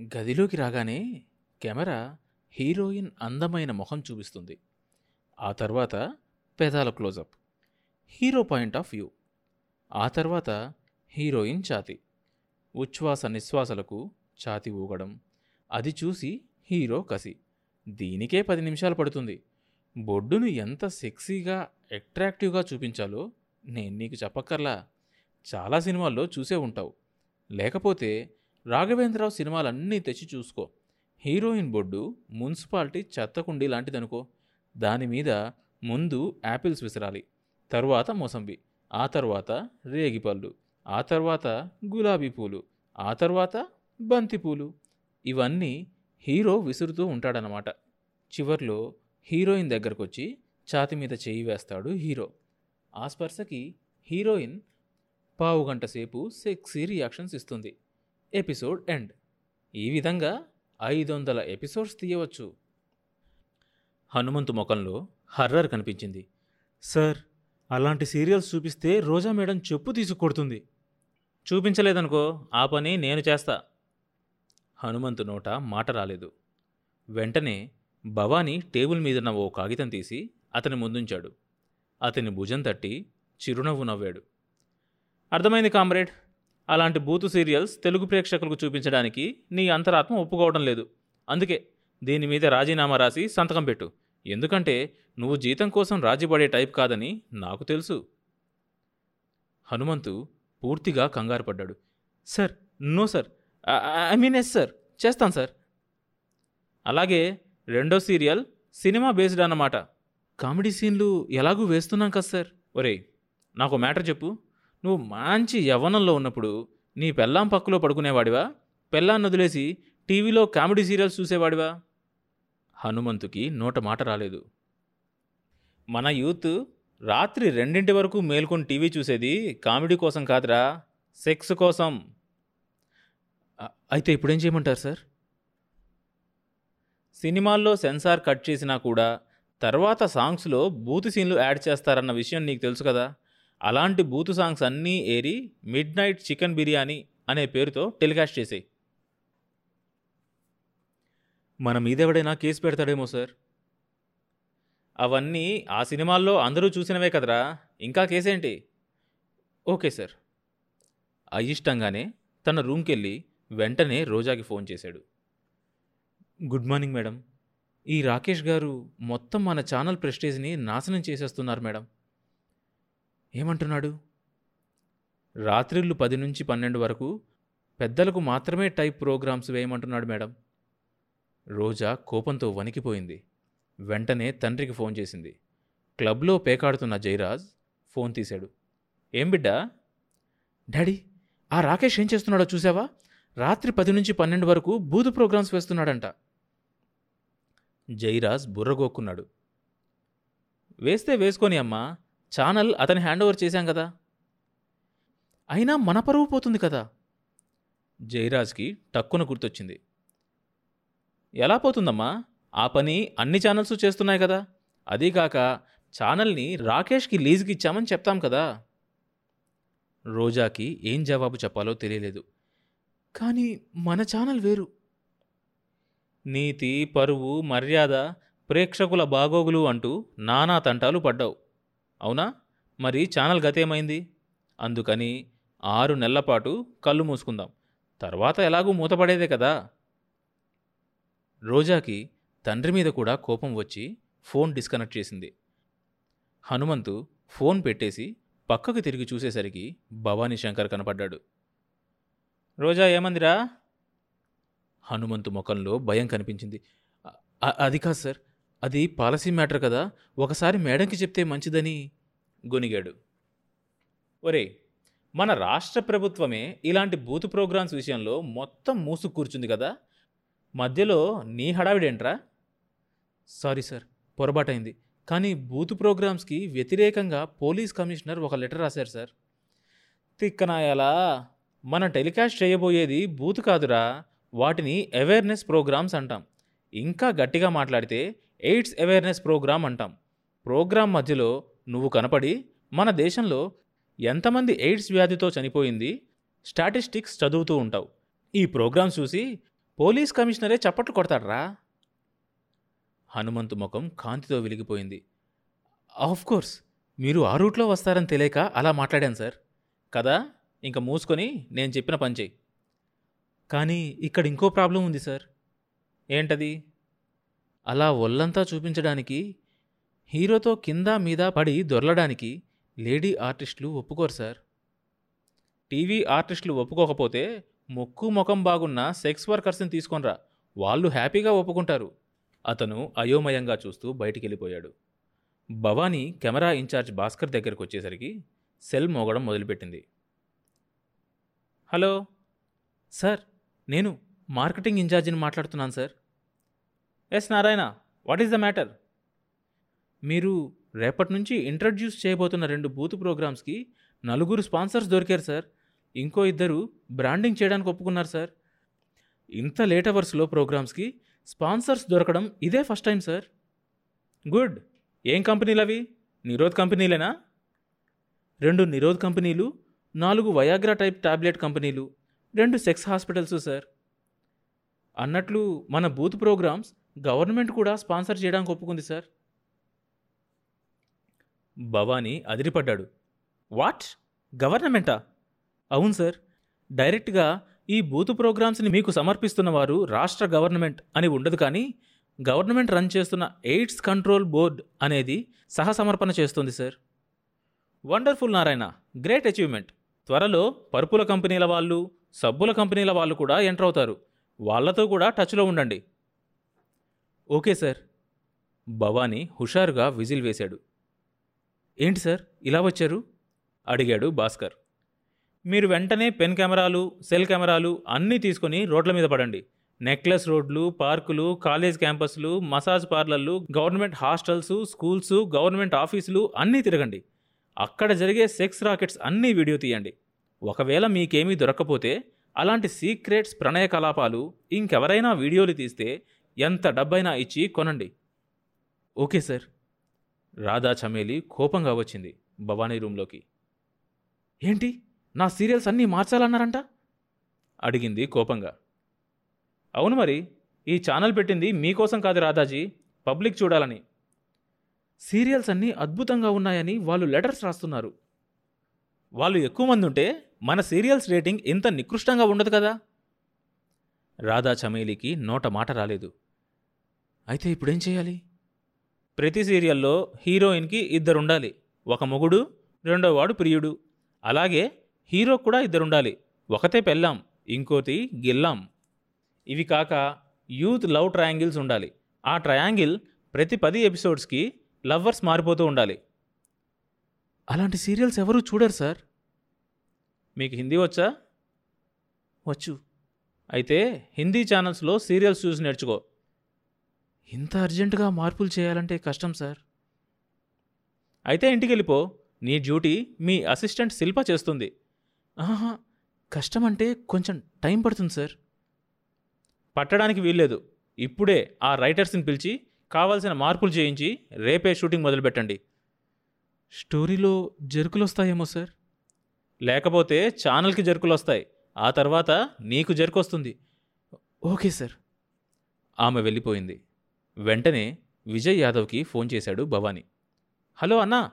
గదిలోకి రాగానే camera heroine అందమైన ముఖం చూపిస్తుంది. ఆ తర్వాత పెదాల closeup. Hero point of view. ఆ తర్వాత హీరోయిన్ ఛాతి. ఉచ్ఛ్వాస నిశ్వాసలకు ఛాతి ఊగడం. అది చూసి హీరో కసి. దీనికే పది నిమిషాలు పడుతుంది. బొడ్డును ఎంత సెక్సీగా అట్రాక్టివ్గా చూపించాలో నేను నీకు చెప్పక్కర్లా. చాలా సినిమాల్లో చూసే ఉంటావు. లేకపోతే రాఘవేంద్రరావు సినిమాలన్నీ తెచ్చి చూసుకో. హీరోయిన్ బొడ్డు మున్సిపాలిటీ చెత్తకుండి లాంటిదనుకో. దాని మీద ముందు యాపిల్స్ విసరాలి తరువాత మోసంబి ఆ తర్వాత రేగిపళ్ళు ఆ తర్వాత గులాబీ పూలు ఆ తర్వాత బంతిపూలు ఇవన్నీ హీరో విసురుతూ ఉంటాడనమాట చివర్లో హీరోయిన్ దగ్గరకొచ్చి ఛాతి మీద చేయి వేస్తాడు హీరో. ఆ స్పర్శకి హీరోయిన్ పావు గంట సేపు సెక్సీ రియాక్షన్స్ ఇస్తుంది. Episode end. ఈ విధంగా ఐదు వందల ఎపిసోడ్స్ తీయవచ్చు. హనుమంతు ముఖంలో హర్రర్ కనిపించింది. సార్ అలాంటి సీరియల్స్ చూపిస్తే రోజా మేడం చెప్పు తీసుకొడుతుంది చూపించలేదనుకో ఆ పని నేను చేస్తా. హనుమంతు నోట మాట రాలేదు. వెంటనే భవానీ టేబుల్ మీదున్న ఓ కాగితం తీసి అతని ముందుంచాడు. అతని భుజం తట్టి చిరునవ్వు నవ్వాడు. అర్థమైంది కామ్రేడ్. అలాంటి బూతు సీరియల్స్ తెలుగు ప్రేక్షకులకు చూపించడానికి నీ అంతరాత్మ ఒప్పుకోవడం లేదు. అందుకే దీని మీద రాజీనామా రాసి సంతకం పెట్టు. ఎందుకంటే నువ్వు జీతం కోసం రాజీపడే టైప్ కాదని నాకు తెలుసు. హనుమంతు పూర్తిగా కంగారు పడ్డాడు. Sir no sir. I mean yes sir. చేస్తాను సార్. అలాగే రెండో సీరియల్ సినిమా బేస్డ్ అన్నమాట. కామెడీ సీన్లు ఎలాగూ వేస్తున్నాం కదా సార్. ఒరేయ్ నాకు మ్యాటర్ చెప్పు. నువ్వు మంచి యవ్వనంలో ఉన్నప్పుడు నీ పెళ్ళాం పక్కలో పడుకునేవాడివా? పెళ్ళాన్ని వదిలేసి టీవీలో కామెడీ సీరియల్స్ చూసేవాడివా? హనుమంతుకి నోట మాట రాలేదు. మన యూత్ రాత్రి రెండింటి వరకు మేల్కొని టీవీ చూసేది కామెడీ కోసం కాదురా సెక్స్ కోసం. అయితే ఇప్పుడేం చేయమంటారు సార్? సినిమాల్లో సెన్సార్ కట్ చేసినా కూడా తర్వాత సాంగ్స్లో బూత్ సీన్లు యాడ్ చేస్తారన్న విషయం నీకు తెలుసు కదా? అలాంటి బూతు సాంగ్స్ అన్నీ ఏరి మిడ్ నైట్ చికెన్ బిర్యానీ అనే పేరుతో టెలికాస్ట్ చేసేయి. మన మీద ఎవడైనా కేసు పెడతాడేమో సార్. అవన్నీ ఆ సినిమాల్లో అందరూ చూసినవే కదరా. ఇంకా కేసేంటి? Okay sir. అయిష్టంగానే తన రూమ్కెళ్ళి వెంటనే రోజాకి ఫోన్ చేశాడు. Good morning madam. ఈ రాకేష్ గారు మొత్తం మన ఛానల్ ప్రెస్టేజ్ని నాశనం చేసేస్తున్నారు మేడం. ఏమంటున్నాడు? రాత్రిళ్ళు పది నుంచి పన్నెండు వరకు పెద్దలకు మాత్రమే టైప్ ప్రోగ్రామ్స్ వేయమంటున్నాడు మేడం. రోజా కోపంతో వణికిపోయింది. వెంటనే తండ్రికి ఫోన్ చేసింది. క్లబ్లో పేకాడుతున్న జయరాజ్ ఫోన్ తీశాడు. ఏం బిడ్డా? డాడీ ఆ రాకేష్ ఏం చేస్తున్నాడో చూసావా రాత్రి పది నుంచి పన్నెండు వరకు బూదు ప్రోగ్రామ్స్ వేస్తున్నాడంట. జైరాజ్ బుర్రగోక్కున్నాడు. వేస్తే వేసుకొని అమ్మా. ఛానల్ అతని హ్యాండ్ ఓవర్ చేశాం కదా. అయినా మన పరువు పోతుంది కదా. జైరాజ్కి టక్కున గుర్తొచ్చింది. ఎలా పోతుందమ్మా? ఆ పని అన్ని ఛానల్స్ చేస్తున్నాయి కదా. అదీకాక ఛానల్ని రాకేష్కి లీజుకి ఇచ్చామని చెప్తాం కదా. రోజాకి ఏం జవాబు చెప్పాలో తెలియలేదు. కానీ మన ఛానల్ వేరు. నీతి పరువు మర్యాద ప్రేక్షకుల బాగోగులు అంటూ నానా తంటాలు పడ్డావు. అవునా? మరి ఛానల్ గతేమైంది? అందుకని ఆరు నెలల పాటు కళ్ళు మూసుకుందాం. తర్వాత ఎలాగూ మూతపడేదే కదా. రోజాకి తండ్రి మీద కూడా కోపం వచ్చి ఫోన్ డిస్కనెక్ట్ చేసింది. హనుమంతు ఫోన్ పెట్టేసి పక్కకు తిరిగి చూసేసరికి భవానీ శంకర్ కనపడ్డాడు. రోజా ఏమందిరా? హనుమంతు ముఖంలో భయం కనిపించింది. అది కాదు సార్. అది పాలసీ మ్యాటర్ కదా ఒకసారి మేడంకి చెప్తే మంచిదని గొనిగాడు ఒరే మన రాష్ట్ర ప్రభుత్వమే ఇలాంటి బూత్ ప్రోగ్రామ్స్ విషయంలో మొత్తం మూసు కూర్చుంది కదా మధ్యలో నీ హడావిడేంట్రా? సారీ సార్ పొరపాటైంది కానీ బూత్ ప్రోగ్రామ్స్కి వ్యతిరేకంగా పోలీస్ కమిషనర్ ఒక లెటర్ రాశారు సార్. తిక్కనాయాలా మన టెలికాస్ట్ చేయబోయేది బూత్ కాదురా వాటిని అవేర్నెస్ ప్రోగ్రామ్స్ అంటాం. ఇంకా గట్టిగా మాట్లాడితే ఎయిడ్స్ అవేర్నెస్ ప్రోగ్రామ్ అంటాం. ప్రోగ్రాం మధ్యలో నువ్వు కనపడి మన దేశంలో ఎంతమంది ఎయిడ్స్ వ్యాధితో చనిపోయింది స్టాటిస్టిక్స్ చదువుతూ ఉంటావు. ఈ ప్రోగ్రాం చూసి పోలీస్ కమిషనరే చప్పట్లు కొడతాడ్రా. హనుమంతు ముఖం కాంతితో వెలిగిపోయింది. కోర్స్ మీరు ఆ రూట్లో వస్తారని తెలియక అలా మాట్లాడాను సార్. కదా ఇంక మూసుకొని నేను చెప్పిన పని చెయ్యి. కానీ ఇక్కడ ఇంకో ప్రాబ్లం ఉంది సార్. ఏంటది? అలా ఒళ్ళంతా చూపించడానికి హీరోతో కింద మీద పడి దొరలడానికి లేడీ ఆర్టిస్టులు ఒప్పుకోరు సార్. టీవీ ఆర్టిస్టులు ఒప్పుకోకపోతే మొక్కు ముఖం బాగున్న సెక్స్ వర్కర్స్ని తీసుకొనిరా. వాళ్ళు హ్యాపీగా ఒప్పుకుంటారు. అతను అయోమయంగా చూస్తూ బయటికి వెళ్ళిపోయాడు భవానీ కెమెరా ఇన్ఛార్జ్ భాస్కర్ దగ్గరకు వచ్చేసరికి సెల్ మోగడం మొదలుపెట్టింది. హలో సార్ నేను మార్కెటింగ్ ఇన్ఛార్జిని మాట్లాడుతున్నాను sir. Yes Narayana what is the matter మీరు రేపటి నుంచి ఇంట్రడ్యూస్ చేయబోతున్న రెండు బూత్ ప్రోగ్రామ్స్కి నలుగురు స్పాన్సర్స్ దొరికారు సార్. ఇంకో ఇద్దరు బ్రాండింగ్ చేయడానికి ఒప్పుకున్నారు సార్. ఇంత లేట్ అవర్స్లో ప్రోగ్రామ్స్కి స్పాన్సర్స్ దొరకడం ఇదే ఫస్ట్ టైం సార్. గుడ్ ఏం కంపెనీలు అవి? నిరోధ్ కంపెనీలేనా? రెండు నిరోధ్ కంపెనీలు నాలుగు వయాగ్రా టైప్ టాబ్లెట్ కంపెనీలు రెండు సెక్స్ హాస్పిటల్స్ సార్. అన్నట్లు మన బూత్ ప్రోగ్రామ్స్ గవర్నమెంట్ కూడా స్పాన్సర్ చేయడానికి ఒప్పుకుంది సార్. భవానీ అదిరిపడ్డాడు. వాట్? గవర్నమెంటా? అవును సార్. డైరెక్ట్గా ఈ బూత్ ప్రోగ్రామ్స్ని మీకు సమర్పిస్తున్న వారు రాష్ట్ర గవర్నమెంట్ అని ఉండదు కానీ గవర్నమెంట్ రన్ చేస్తున్న ఎయిడ్స్ కంట్రోల్ బోర్డ్ అనేది సహసమర్పణ చేస్తుంది sir. Wonderful Narayana great achievement. త్వరలో పరుపుల కంపెనీల వాళ్ళు సబ్బుల కంపెనీల వాళ్ళు కూడా ఎంటర్ అవుతారు. వాళ్ళతో కూడా టచ్లో ఉండండి. Okay sir. భవానీ హుషారుగా విజిల్ వేశాడు. ఏంటి సార్ ఇలా వచ్చారు? అడిగాడు భాస్కర్. మీరు వెంటనే పెన్ కెమెరాలు సెల్ కెమెరాలు అన్నీ తీసుకొని రోడ్ల మీద పడండి. నెక్లెస్ రోడ్లు పార్కులు కాలేజ్ క్యాంపస్లు మసాజ్ పార్లర్లు గవర్నమెంట్ హాస్టల్స్ స్కూల్స్ గవర్నమెంట్ ఆఫీసులు అన్నీ తిరగండి. అక్కడ జరిగే సెక్స్ రాకెట్స్ అన్నీ వీడియో తీయండి. ఒకవేళ మీకేమీ దొరకపోతే అలాంటి సీక్రెట్స్ ప్రణయ కలాపాలు ఇంకెవరైనా వీడియోలు తీస్తే ఎంత డబ్బైనా ఇచ్చి కొనండి. Okay sir. రాధా చమేలి కోపంగా వచ్చింది భవానీ రూంలోకి ఏంటి? నా సీరియల్స్ అన్నీ మార్చాలన్నారంట? అడిగింది కోపంగా. అవును మరి ఈ ఛానల్ పెట్టింది మీకోసం కాదు రాధాజీ పబ్లిక్ చూడాలని. సీరియల్స్ అన్నీ అద్భుతంగా ఉన్నాయని వాళ్ళు లెటర్స్ రాస్తున్నారు. వాళ్ళు ఎక్కువ మంది ఉంటే మన సీరియల్స్ రేటింగ్ ఇంత నికృష్టంగా ఉండదు కదా? రాధా చమేలికి నోట మాట రాలేదు. అయితే ఇప్పుడేం చేయాలి? ప్రతి సీరియల్లో హీరోయిన్కి ఇద్దరు ఉండాలి ఒక మొగుడు రెండో వాడు ప్రియుడు. అలాగే హీరో కూడా ఇద్దరుండాలి. ఒకతే పెళ్ళాం ఇంకోటి గిల్లాం. ఇవి కాక యూత్ లవ్ ట్రయాంగిల్స్ ఉండాలి. ఆ ట్రయాంగిల్ ప్రతి పది ఎపిసోడ్స్కి లవ్వర్స్ మారిపోతూ ఉండాలి. అలాంటి సీరియల్స్ ఎవరూ చూడరు సార్? మీకు హిందీ వచ్చా? వచ్చు. అయితే హిందీ ఛానల్స్లో సీరియల్స్ చూసి నేర్చుకో. ఇంత అర్జెంటుగా మార్పులు చేయాలంటే కష్టం సార్. అయితే ఇంటికి వెళ్ళిపో నీ డ్యూటీ మీ అసిస్టెంట్ శిల్ప చేస్తుంది. ఆహా కష్టం అంటే కొంచెం టైం పడుతుంది సార్. పట్టడానికి వీల్లేదు. ఇప్పుడే ఆ రైటర్స్ని పిలిచి కావాల్సిన మార్పులు చేయించి రేపే షూటింగ్ మొదలుపెట్టండి. స్టోరీలో జరుకులు వస్తాయేమో సార్. లేకపోతే ఛానల్కి జరుకులు వస్తాయి. ఆ తర్వాత నీకు జరుకు వస్తుంది. Okay sir. ఆమె వెళ్ళిపోయింది. వెంటనే విజయ్ యాదవ్కి ఫోన్ చేశాడు భవానీ. హలో అన్నా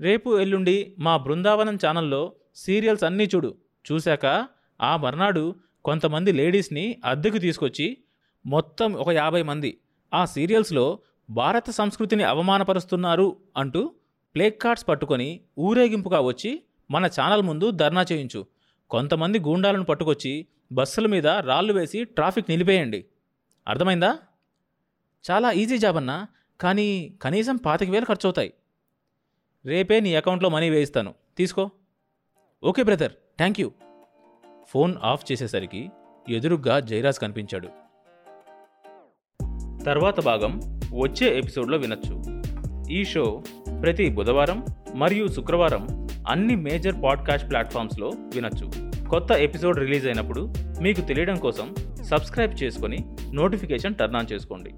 రేపు ఎల్లుండి మా బృందావనం ఛానల్లో సీరియల్స్ అన్నీ చూడు. చూశాక ఆ మర్నాడు కొంతమంది లేడీస్ని అద్దెకు తీసుకొచ్చి మొత్తం ఒక యాభై మంది ఆ సీరియల్స్లో భారత సంస్కృతిని అవమానపరుస్తున్నారు అంటూ ప్లేకార్డ్స్ పట్టుకొని ఊరేగింపుగా వచ్చి మన ఛానల్ ముందు ధర్నా చేయించు. కొంతమంది గూండాలను పట్టుకొచ్చి బస్సుల మీద రాళ్ళు వేసి ట్రాఫిక్ నిలిపేయండి. అర్థమైందా? చాలా ఈజీ జాబ్ అన్నా కానీ కనీసం పాతిక వేలు ఖర్చు అవుతాయి రేపే నీ అకౌంట్లో మనీ వేయిస్తాను. తీసుకో. Okay brother thank you phone off చేసేసరికి ఎదురుగ్గా జయరాజ్ కనిపించాడు. తర్వాత భాగం వచ్చే ఎపిసోడ్లో వినొచ్చు. ఈ షో ప్రతి బుధవారం మరియు శుక్రవారం అన్ని మేజర్ పాడ్కాస్ట్ ప్లాట్ఫామ్స్లో వినొచ్చు. కొత్త ఎపిసోడ్ రిలీజ్ అయినప్పుడు మీకు తెలియడం కోసం సబ్స్క్రైబ్ చేసుకొని నోటిఫికేషన్ టర్న్ ఆన్ చేసుకోండి.